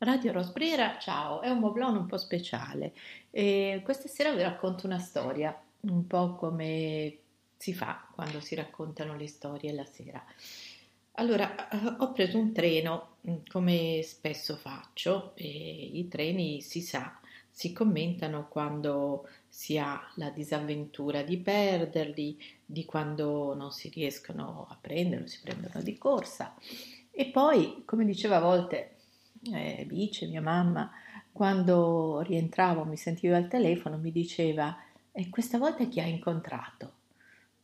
Radio Rosbrera, ciao, è un moblon un po' speciale e questa sera vi racconto una storia, un po' come si fa quando si raccontano le storie la sera. Allora, ho preso un treno, come spesso faccio, e i treni si sa, si commentano quando si ha la disavventura di perderli, di quando non si riescono a prenderlo, si prendono di corsa. E poi, come diceva a volte eh, Bice, mia mamma, quando rientravo mi sentiva al telefono, mi diceva e questa volta chi ha incontrato?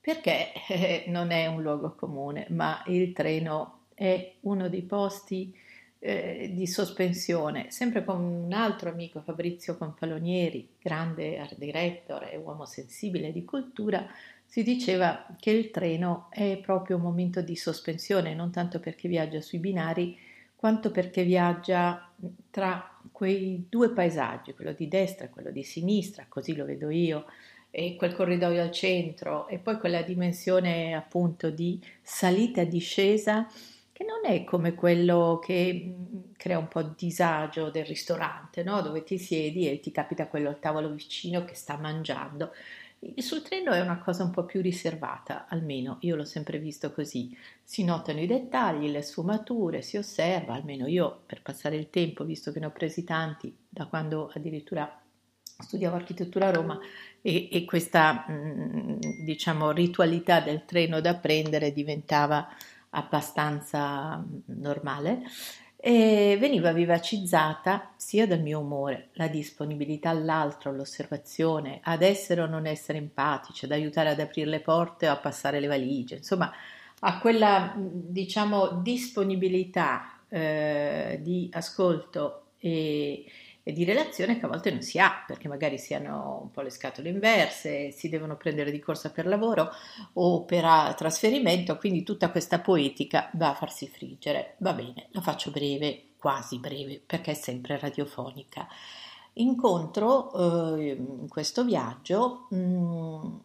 Perché eh, non è un luogo comune, ma il treno è uno dei posti eh, di sospensione, sempre con un altro amico, Fabrizio Confalonieri, grande art director e uomo sensibile di cultura, si diceva che il treno è proprio un momento di sospensione, non tanto perché viaggia sui binari, quanto perché viaggia tra quei due paesaggi, quello di destra e quello di sinistra, così lo vedo io, e quel corridoio al centro, e poi quella dimensione appunto di salita e discesa che non è come quello che mm, crea un po' di disagio del ristorante, no? dove ti siedi e ti capita quello al tavolo vicino che sta mangiando. Sul treno è una cosa un po' più riservata, almeno io l'ho sempre visto così. Si notano i dettagli, le sfumature, si osserva, almeno io per passare il tempo, visto che ne ho presi tanti da quando addirittura studiavo architettura a Roma e, e questa mm, diciamo ritualità del treno da prendere diventava abbastanza mm, normale e veniva vivacizzata sia dal mio umore, la disponibilità all'altro, l'osservazione, ad essere o non essere empatici, ad aiutare ad aprire le porte o a passare le valigie, insomma a quella diciamo disponibilità eh, di ascolto e, e di relazione che a volte non si ha, perché magari si hanno un po' le scatole inverse, si devono prendere di corsa per lavoro o per trasferimento, quindi tutta questa poetica va a farsi friggere. Va bene, la faccio breve, quasi breve, perché è sempre radiofonica. Incontro eh, in questo viaggio mh, mm,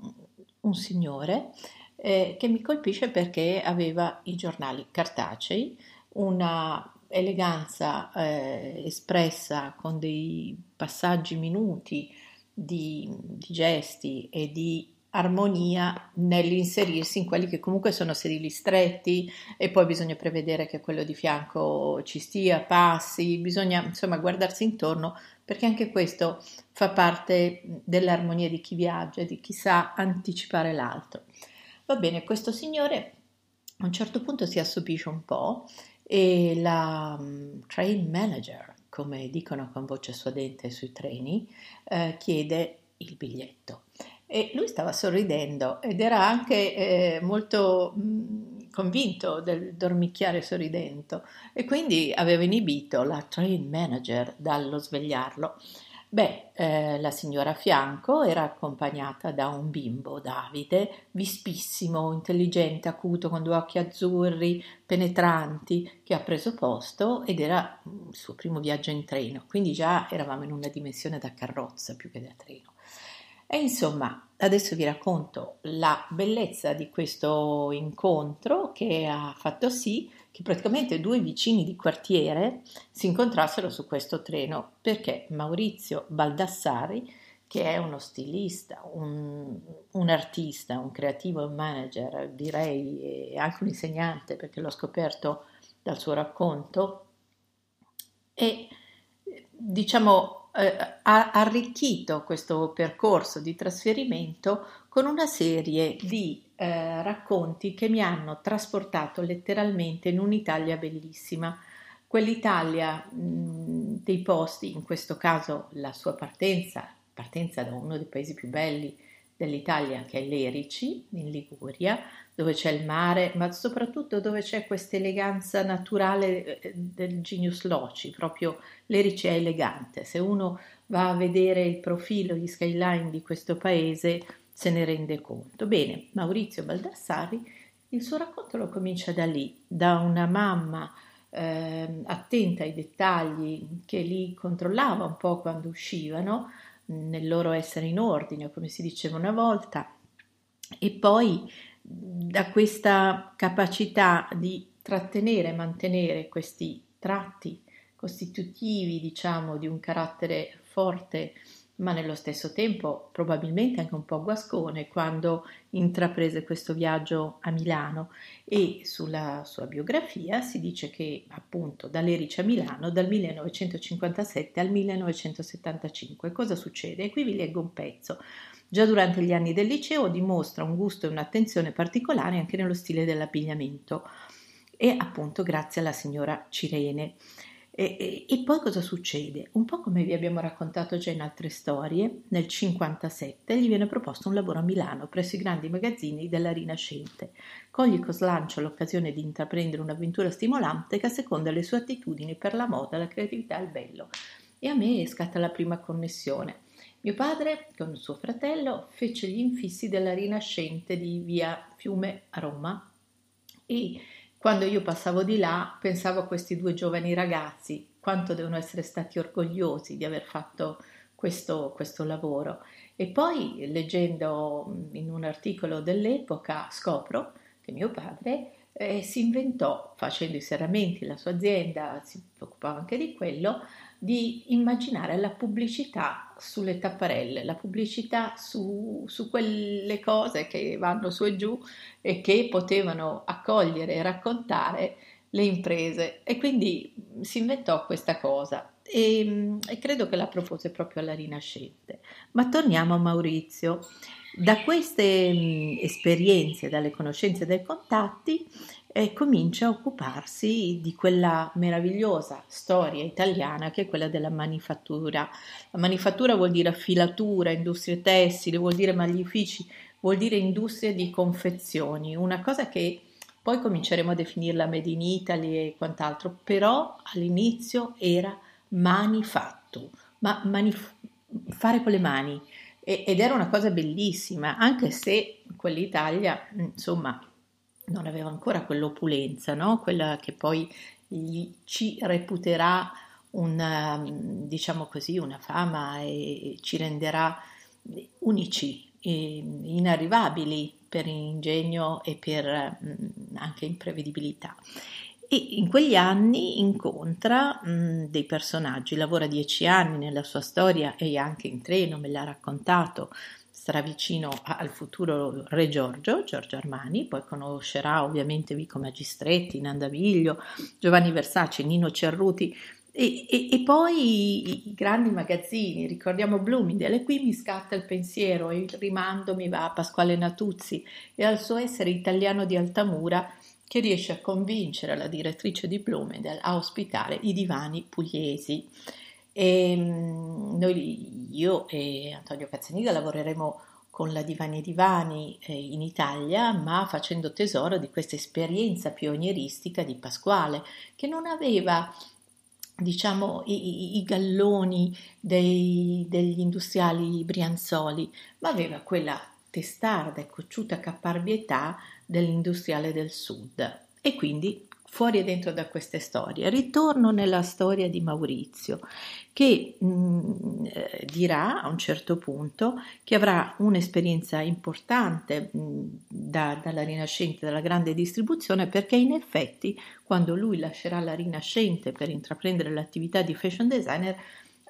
un signore eh, che mi colpisce perché aveva i giornali cartacei, una eleganza eh, espressa con dei passaggi minuti di, di, gesti e di armonia nell'inserirsi in quelli che comunque sono sedili stretti e poi bisogna prevedere che quello di fianco ci stia, passi, bisogna insomma guardarsi intorno perché anche questo fa parte dell'armonia di chi viaggia, di chi sa anticipare l'altro. Va bene, questo signore a un certo punto si assopisce un po' e la um, train manager, come dicono con voce suadente sui treni, eh, chiede il biglietto. E lui stava sorridendo ed era anche eh, molto mh, mm, convinto del dormicchiare sorridendo e quindi aveva inibito la train manager dallo svegliarlo. Beh, eh, la signora fianco era accompagnata da un bimbo, Davide, vispissimo, intelligente, acuto, con due occhi azzurri, penetranti, che ha preso posto ed era il suo primo viaggio in treno, quindi già eravamo in una dimensione da carrozza più che da treno. E insomma, adesso vi racconto la bellezza di questo incontro che ha fatto sì che praticamente due vicini di quartiere si incontrassero su questo treno perché Maurizio Baldassari, che è uno stilista, un, un artista, un creativo un manager, direi, anche un insegnante perché l'ho scoperto dal suo racconto, e diciamo eh, ha arricchito questo percorso di trasferimento con una serie di eh, racconti che mi hanno trasportato letteralmente in un'Italia bellissima, quell'Italia mh, dei posti, in questo caso la sua partenza, partenza da uno dei paesi più belli dell'Italia che è l'Erici in Liguria, dove c'è il mare, ma soprattutto dove c'è questa eleganza naturale eh, del genius loci, proprio l'Erici è elegante. Se uno va a vedere il profilo, gli skyline di questo paese, se ne rende conto. Bene, Maurizio Baldassari, il suo racconto lo comincia da lì, da una mamma eh, attenta ai dettagli che li controllava un po' quando uscivano, nel loro essere in ordine, come si diceva una volta, e poi da questa capacità di trattenere e mantenere questi tratti costitutivi, diciamo, di un carattere forte ma nello stesso tempo probabilmente anche un po' guascone quando intraprese questo viaggio a Milano e sulla sua biografia si dice che appunto da Lerici a Milano dal 1957 al 1975. Cosa succede? E qui vi leggo un pezzo. Già durante gli anni del liceo dimostra un gusto e un'attenzione particolare anche nello stile dell'abbigliamento e appunto grazie alla signora Cirene. E, e, e, poi cosa succede? Un po' come vi abbiamo raccontato già in altre storie, nel 1957 gli viene proposto un lavoro a Milano presso i grandi magazzini della Rinascente. Coglie con slancio l'occasione di intraprendere un'avventura stimolante che asseconda le sue attitudini per la moda, la creatività e il bello. E a me scatta la prima connessione. Mio padre, con suo fratello, fece gli infissi della Rinascente di via Fiume a Roma e quando io passavo di là, pensavo a questi due giovani ragazzi, quanto devono essere stati orgogliosi di aver fatto questo, questo lavoro. E poi, leggendo in un articolo dell'epoca, scopro che mio padre eh, si inventò, facendo i serramenti, la sua azienda si occupava anche di quello, di immaginare la pubblicità sulle tapparelle, la pubblicità su, su, quelle cose che vanno su e giù e che potevano accogliere e raccontare le imprese e quindi si inventò questa cosa e, e credo che la propose proprio alla Rinascente. Ma torniamo a Maurizio. Da queste mh, esperienze, dalle conoscenze dai contatti, e comincia a occuparsi di quella meravigliosa storia italiana che è quella della manifattura. La manifattura vuol dire affilatura, industrie tessili, vuol dire maglifici, vuol dire industria di confezioni, una cosa che poi cominceremo a definirla made in Italy e quant'altro, però all'inizio era manifatto, ma manif- fare con le mani ed era una cosa bellissima, anche se quell'Italia, insomma, non aveva ancora quell'opulenza, no? quella che poi ci reputerà una, diciamo così, una fama e ci renderà unici, inarrivabili per ingegno e per mm, anche imprevedibilità. E in quegli anni incontra mh, dei personaggi, lavora dieci anni nella sua storia e anche in treno, me l'ha raccontato, sarà vicino al futuro re Giorgio, Giorgio Armani, poi conoscerà ovviamente Vico Magistretti, Nanda Viglio, Giovanni Versace, Nino Cerruti e, e, e, poi i, i, grandi magazzini, ricordiamo Bloomingdale e qui mi scatta il pensiero il rimando mi va a Pasquale Natuzzi e al suo essere italiano di Altamura che riesce a convincere la direttrice di Bloomingdale a ospitare i divani pugliesi. E ehm, noi, io e Antonio Cazzaniga lavoreremo con la Divani e Divani eh, in Italia, ma facendo tesoro di questa esperienza pionieristica di Pasquale, che non aveva diciamo i, i galloni dei, degli industriali brianzoli, ma aveva quella testarda e cocciuta caparbietà dell'industriale del sud. E quindi fuori e dentro da queste storie. Ritorno nella storia di Maurizio, che mh, mm, eh, dirà a un certo punto che avrà un'esperienza importante mh, mm, da, dalla Rinascente, dalla grande distribuzione, perché in effetti quando lui lascerà la Rinascente per intraprendere l'attività di fashion designer,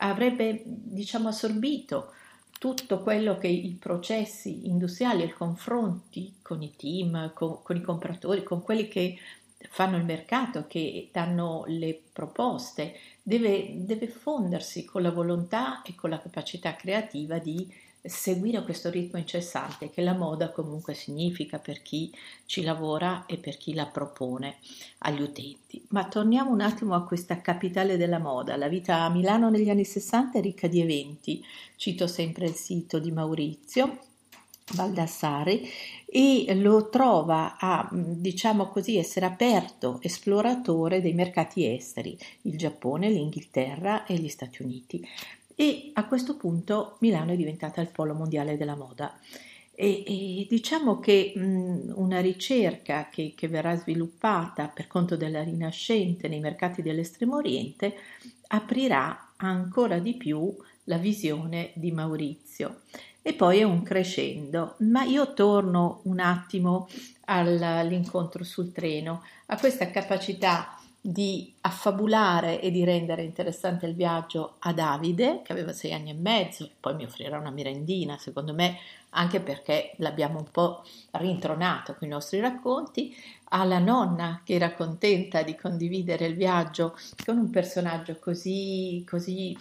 avrebbe diciamo assorbito tutto quello che i processi industriali i confronti con i team, con, con i compratori, con quelli che fanno il mercato, che danno le proposte, deve, deve fondersi con la volontà e con la capacità creativa di seguire questo ritmo incessante che la moda comunque significa per chi ci lavora e per chi la propone agli utenti. Ma torniamo un attimo a questa capitale della moda. La vita a Milano negli anni 60 è ricca di eventi. Cito sempre il sito di Maurizio Baldassari e lo trova a, diciamo così, essere aperto esploratore dei mercati esteri, il Giappone, l'Inghilterra e gli Stati Uniti. E a questo punto Milano è diventata il polo mondiale della moda. E, e diciamo che mh, una ricerca che, che verrà sviluppata per conto della Rinascente nei mercati dell'Estremo Oriente aprirà ancora di più la visione di Maurizio e poi è un crescendo. Ma io torno un attimo all'incontro sul treno, a questa capacità di affabulare e di rendere interessante il viaggio a Davide, che aveva sei anni e mezzo, poi mi offrirà una merendina, secondo me, anche perché l'abbiamo un po' rintronato con i nostri racconti, alla nonna che era contenta di condividere il viaggio con un personaggio così, così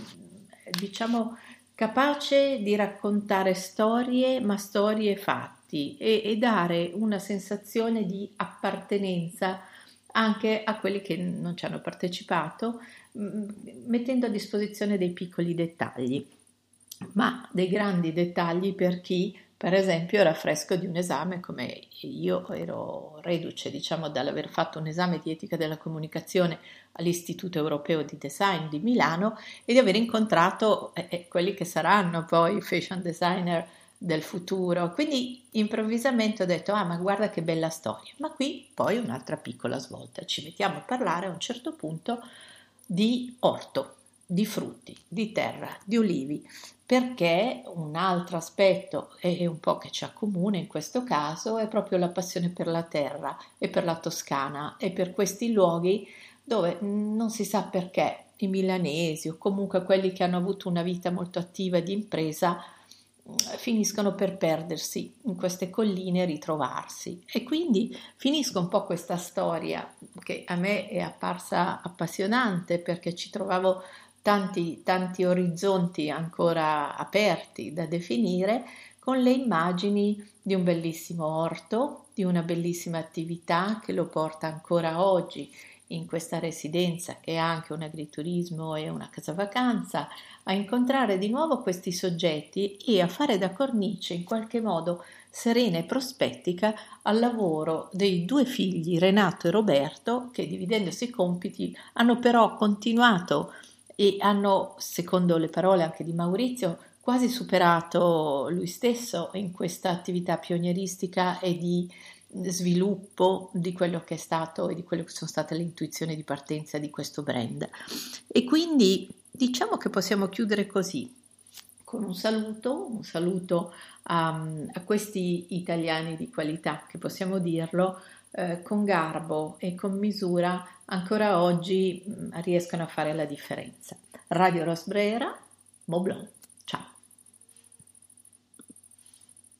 diciamo, capace di raccontare storie, ma storie fatti e, e dare una sensazione di appartenenza anche a quelli che non ci hanno partecipato, mettendo a disposizione dei piccoli dettagli, ma dei grandi dettagli per chi, per esempio, era fresco di un esame come io ero reduce, diciamo, dall'aver fatto un esame di etica della comunicazione all'Istituto Europeo di Design di Milano e di aver incontrato eh, eh quelli che saranno poi i fashion designer del futuro. Quindi improvvisamente ho detto, ah ma guarda che bella storia. Ma qui poi un'altra piccola svolta, ci mettiamo a parlare a un certo punto di orto, di frutti, di terra, di olivi, perché un altro aspetto e un po' che ci accomuna in questo caso è proprio la passione per la terra e per la Toscana e per questi luoghi dove non si sa perché i milanesi o comunque quelli che hanno avuto una vita molto attiva di impresa finiscono per perdersi in queste colline e ritrovarsi. E quindi finisco un po' questa storia che a me è apparsa appassionante perché ci trovavo tanti, tanti orizzonti ancora aperti da definire con le immagini di un bellissimo orto, di una bellissima attività che lo porta ancora oggi in questa residenza che è anche un agriturismo e una casa vacanza, a incontrare di nuovo questi soggetti e a fare da cornice in qualche modo serena e prospettica al lavoro dei due figli Renato e Roberto che dividendosi i compiti hanno però continuato e hanno, secondo le parole anche di Maurizio, quasi superato lui stesso in questa attività pionieristica e di sviluppo di quello che è stato e di quello che sono state le intuizioni di partenza di questo brand. E quindi diciamo che possiamo chiudere così, con un saluto, un saluto a, a questi italiani di qualità, che possiamo dirlo, eh, con garbo e con misura ancora oggi mh, riescono a fare la differenza. Radio Rosbrera, Moblon.